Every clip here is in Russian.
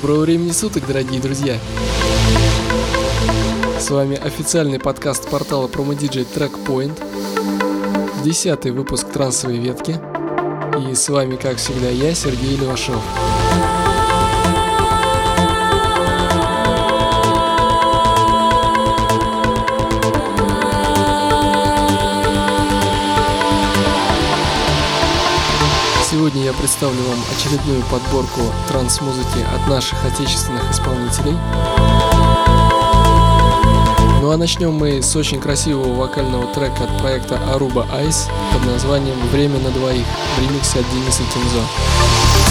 Доброго времени суток, дорогие друзья! С вами официальный подкаст портала PromoDJ Trackpoint, десятый выпуск трансовой ветки, и с вами, как всегда, я, Сергей Левашов. Сегодня я представлю вам очередную подборку транс-музыки от наших отечественных исполнителей. Ну а начнем мы с очень красивого вокального трека от проекта Aruba Ice под названием «Время на двоих» в ремиксе от Дениса Кинзо.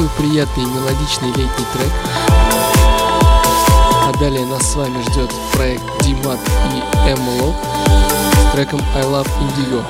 Такой приятный мелодичный летний трек. А далее нас с вами ждет проект Димат и Эмло с треком I Love Indigo.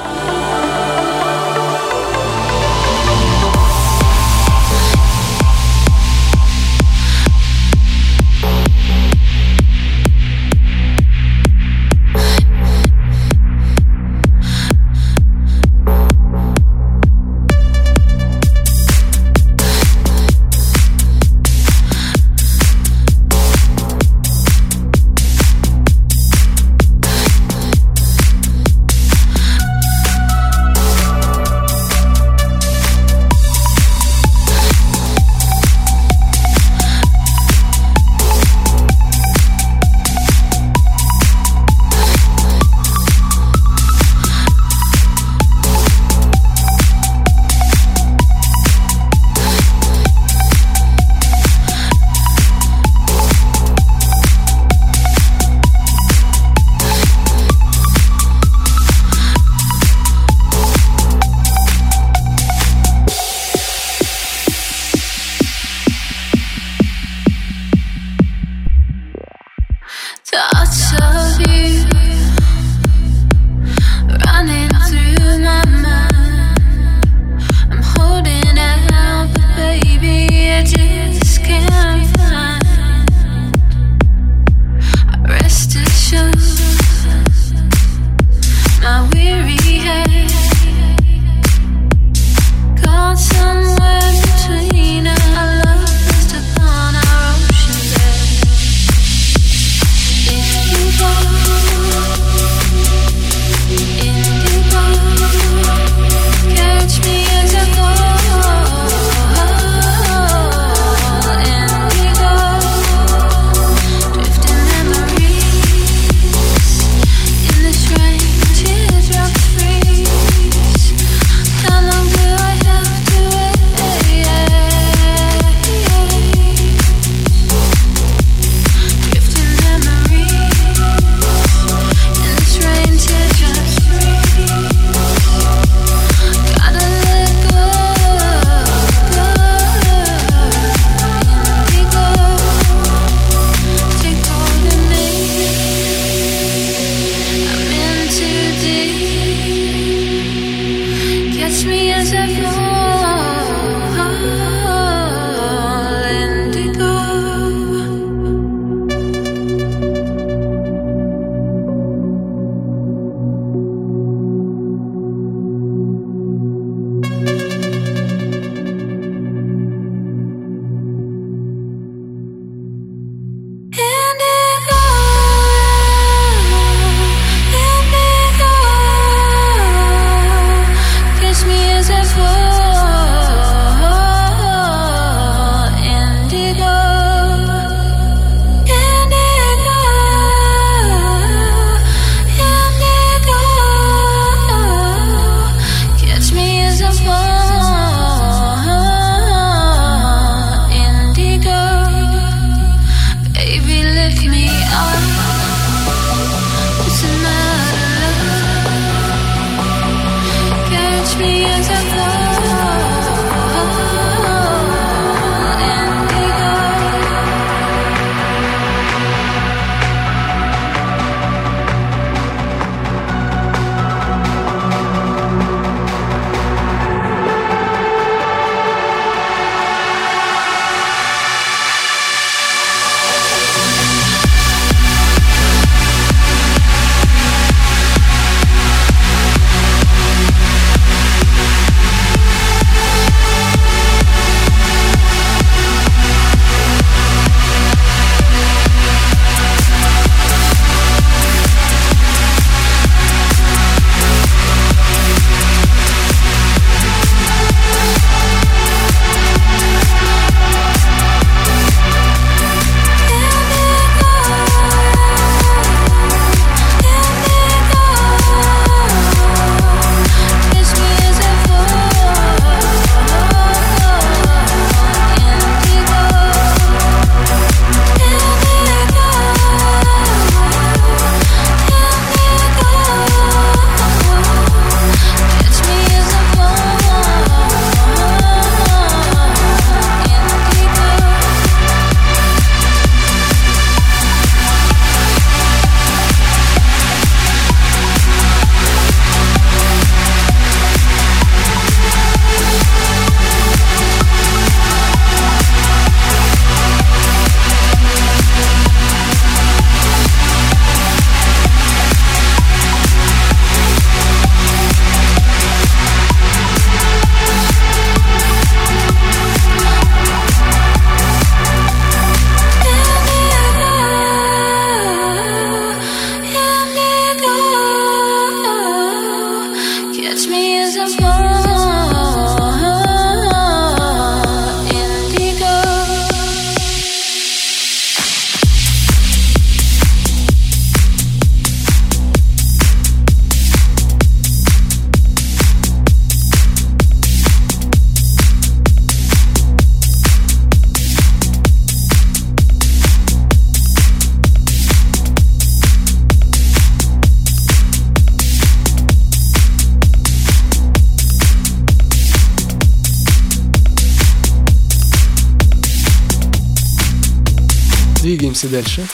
Двигаемся дальше.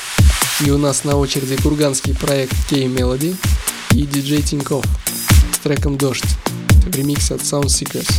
И у нас на очереди курганский проект K-Melody и диджей Тиньков с треком «Дождь» в ремиксе от Sound Seekers.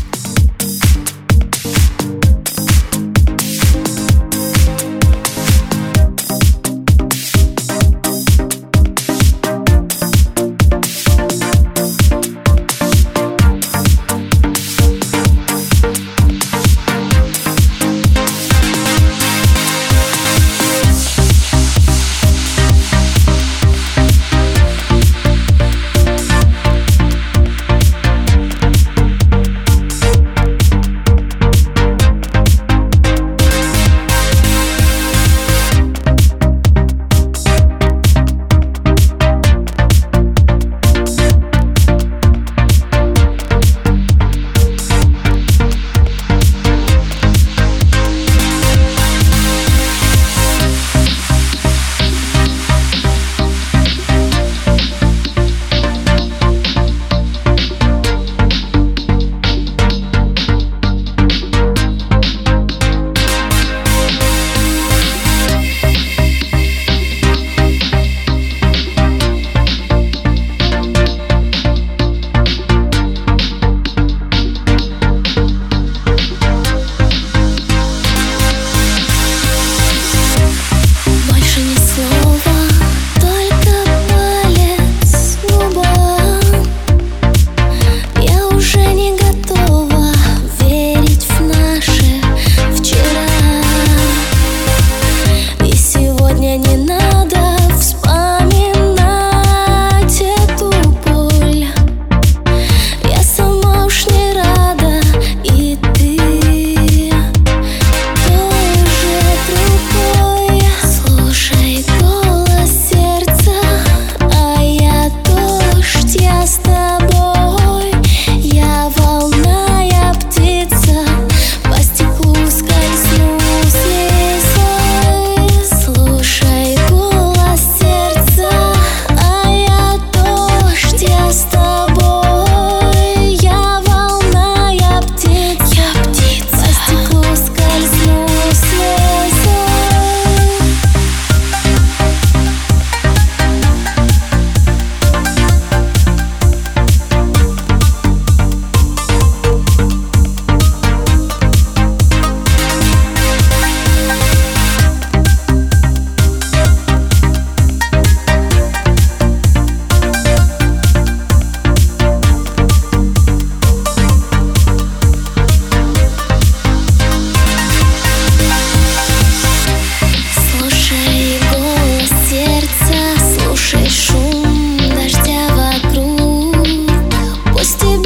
Пусти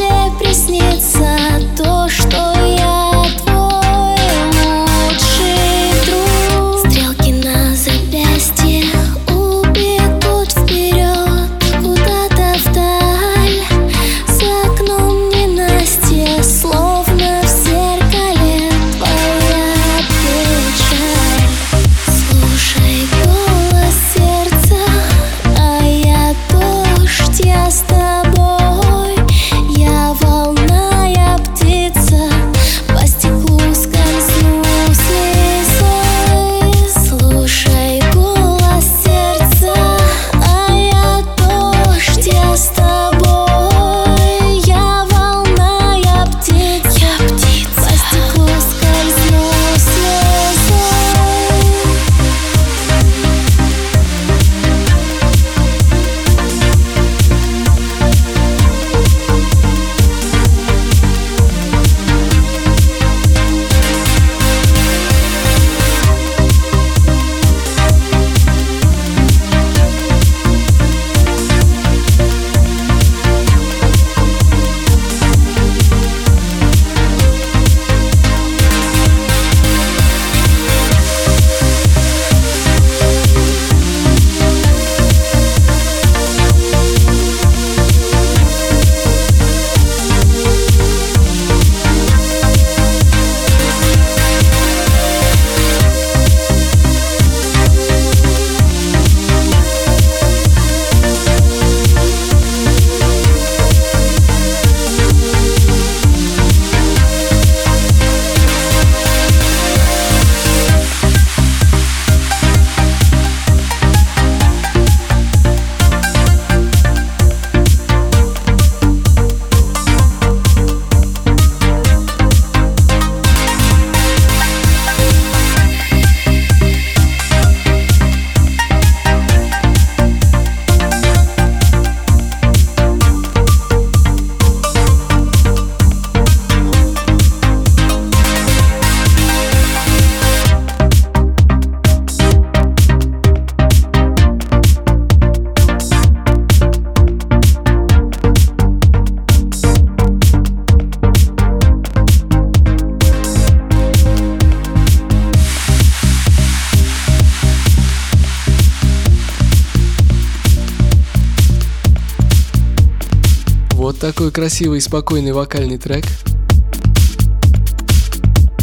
красивый и спокойный вокальный трек.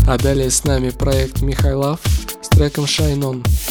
А далее с нами проект Михайлов с треком Shine On.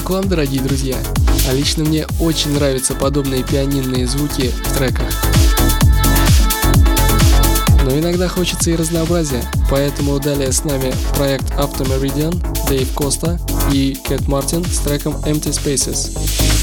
Как вам, дорогие друзья, а лично мне очень нравятся подобные пианинные звуки в треках. Но иногда хочется и разнообразия, поэтому далее с нами проект After Meridian, Дэйв Коста и Кэт Мартин с треком Empty Spaces.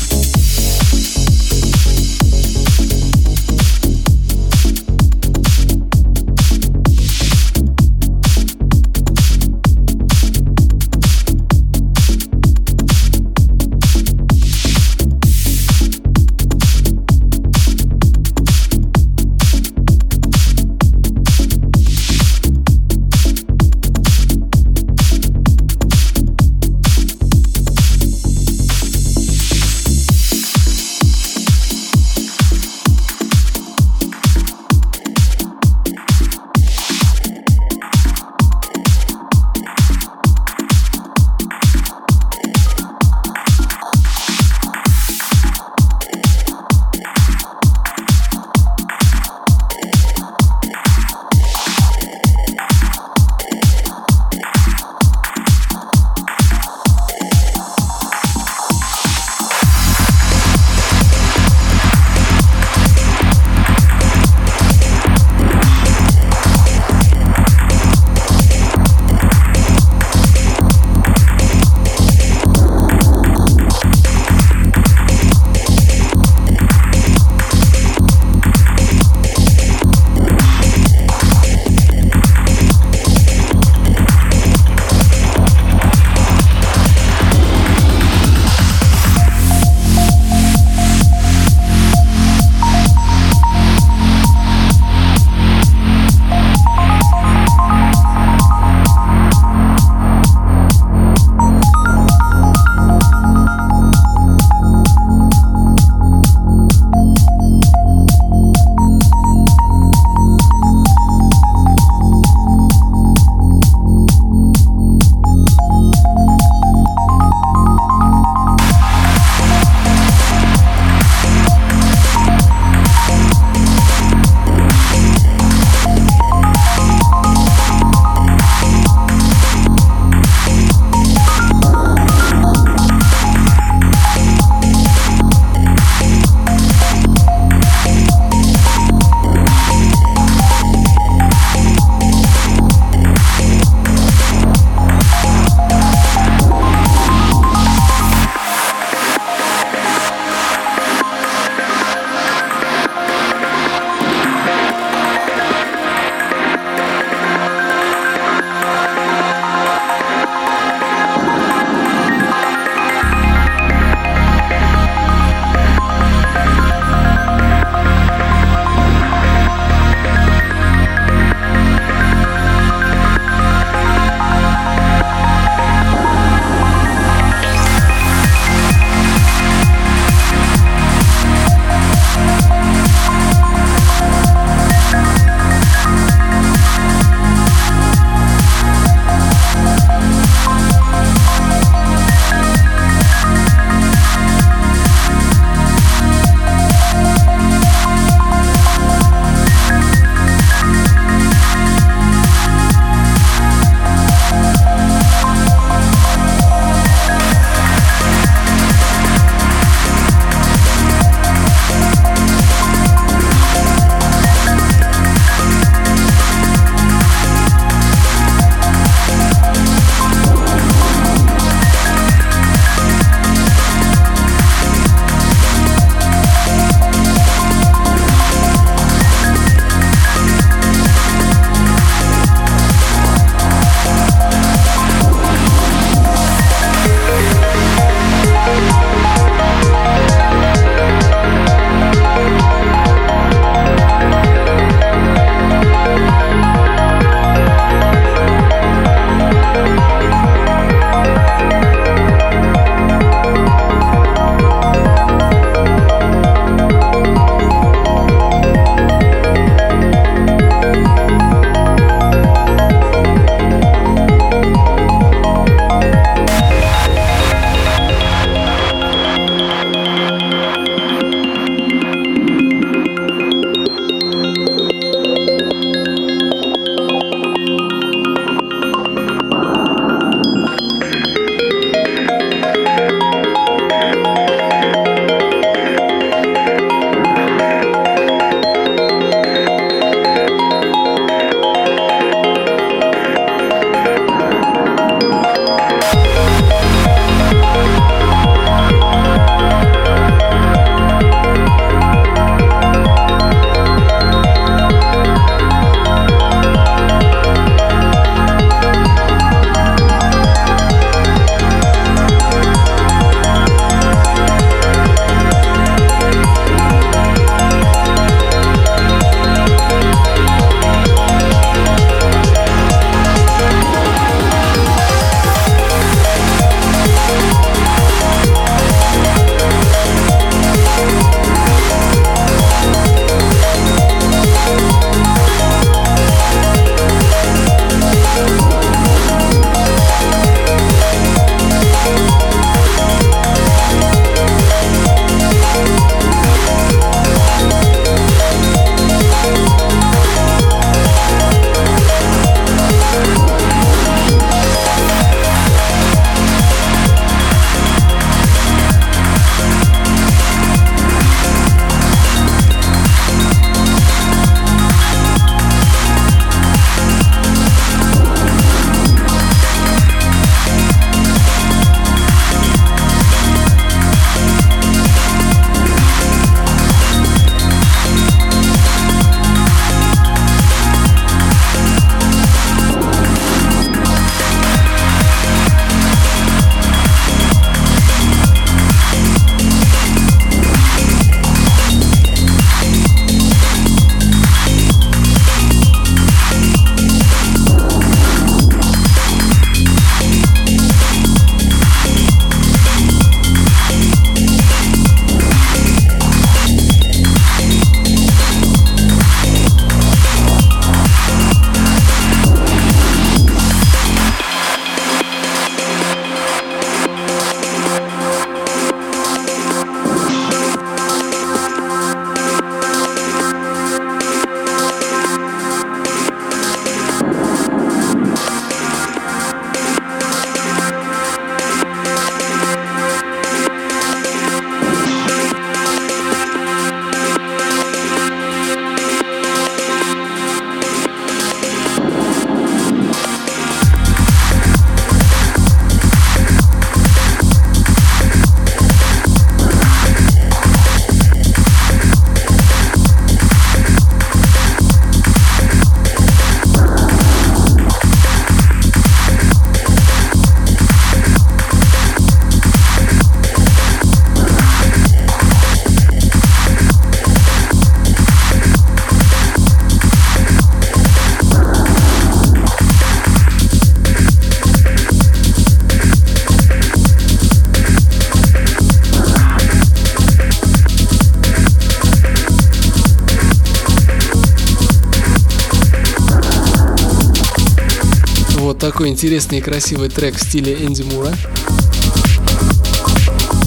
Такой интересный и красивый трек в стиле Энди Мура.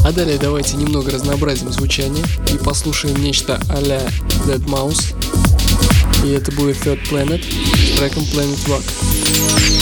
А далее давайте немного разнообразим звучание и послушаем нечто а-ля Dead Mouse. И это будет Third Planet с треком Planet Rock.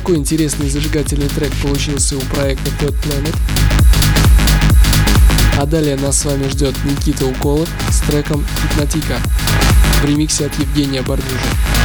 Такой интересный зажигательный трек получился у проекта Third Planet. А далее нас с вами ждет Никита Уколов с треком «Гипнотика» в ремиксе от Евгения Бордюжа.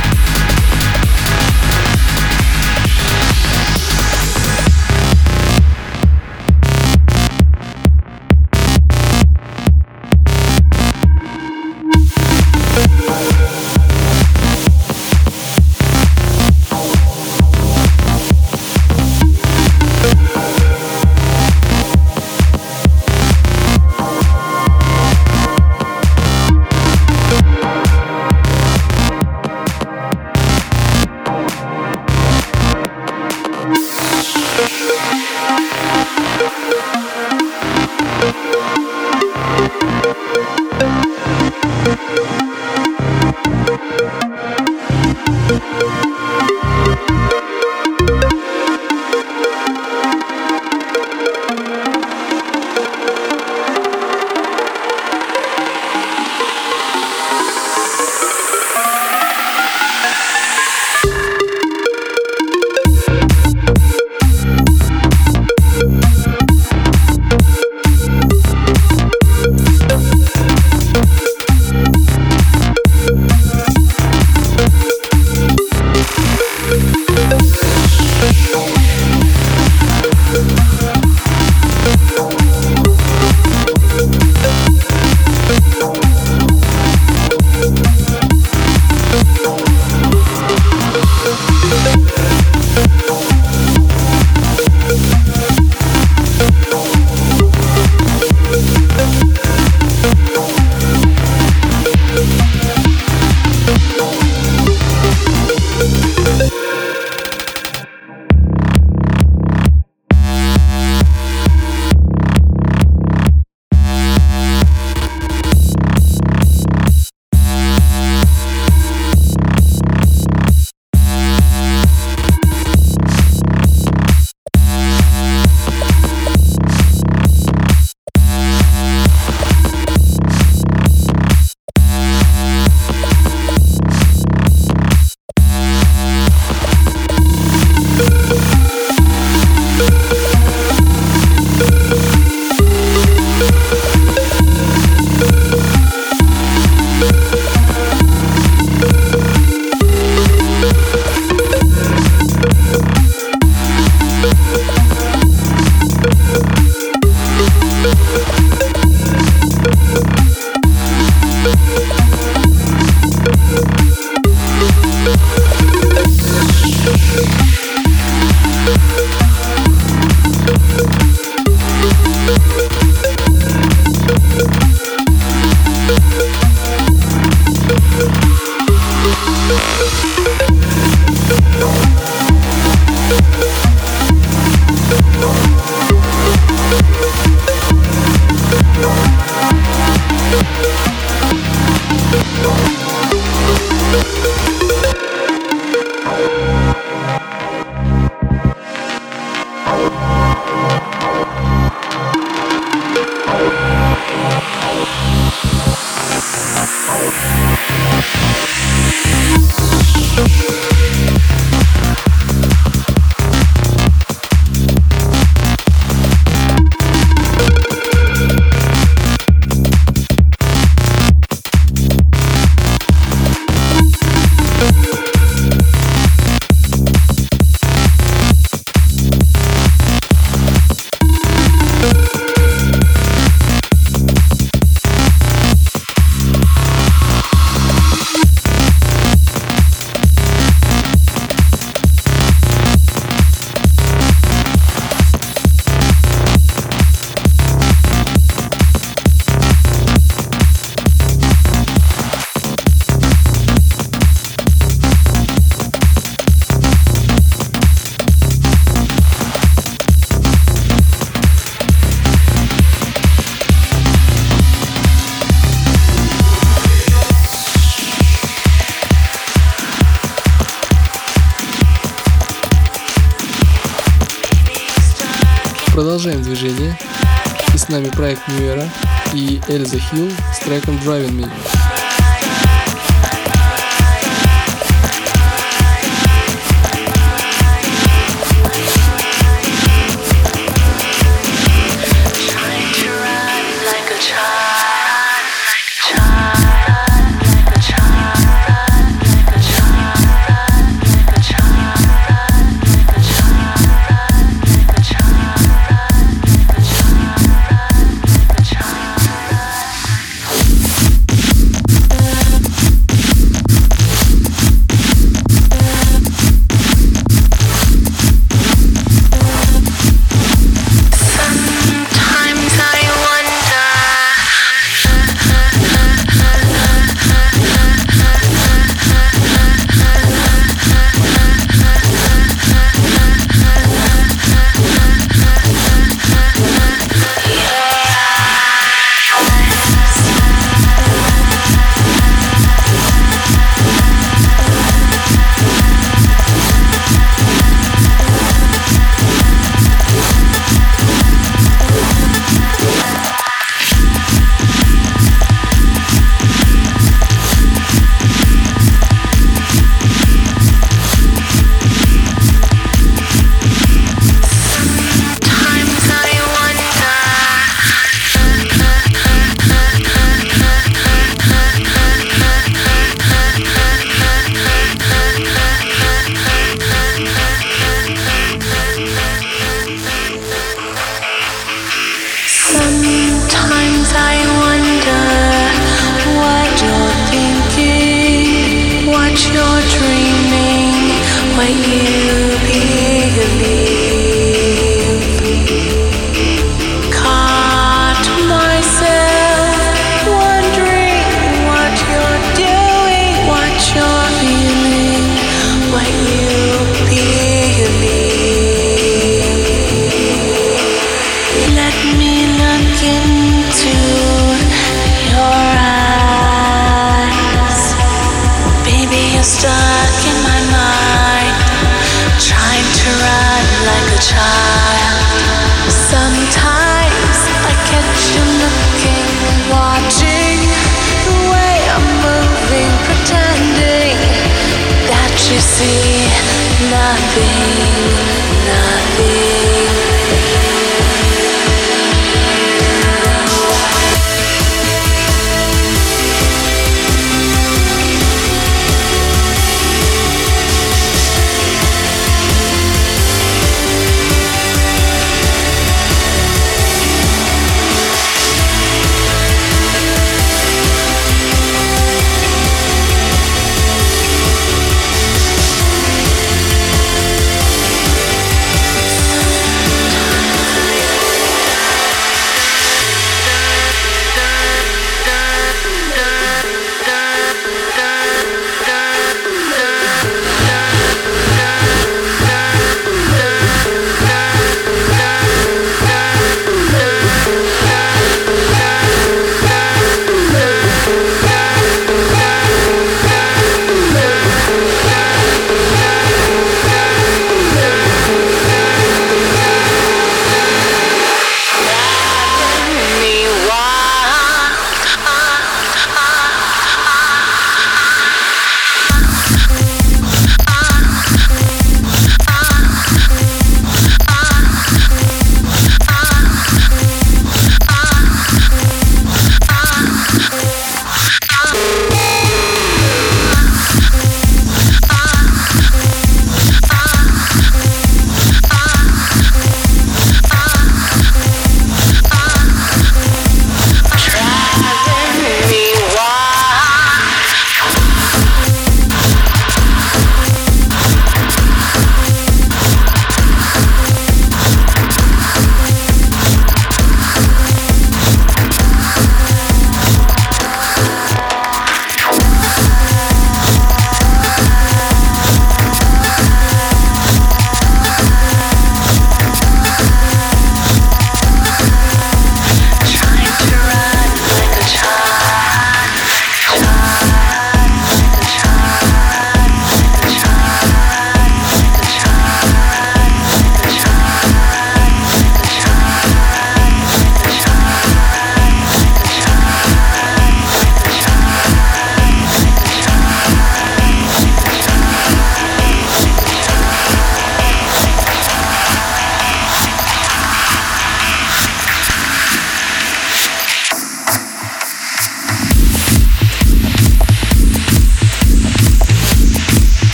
Продолжаем движение. И с нами проект Era и Эльза Хилл с треком Driving Me.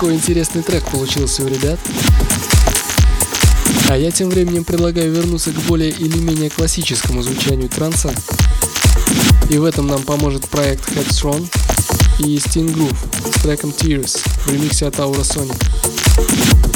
Такой интересный трек получился у ребят. А я тем временем предлагаю вернуться к более или менее классическому звучанию транса. И в этом нам поможет проект Headstrong и Sting Groove с треком Tears в ремиксе от Aura Sonic.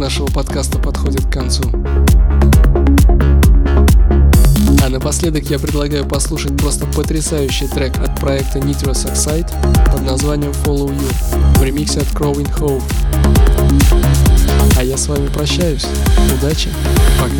Нашего подкаста подходит к концу. А напоследок я предлагаю послушать просто потрясающий трек от проекта Nitrous Oxide под названием Follow You в ремиксе от Crowing Hove. А я с вами прощаюсь. Удачи. Пока.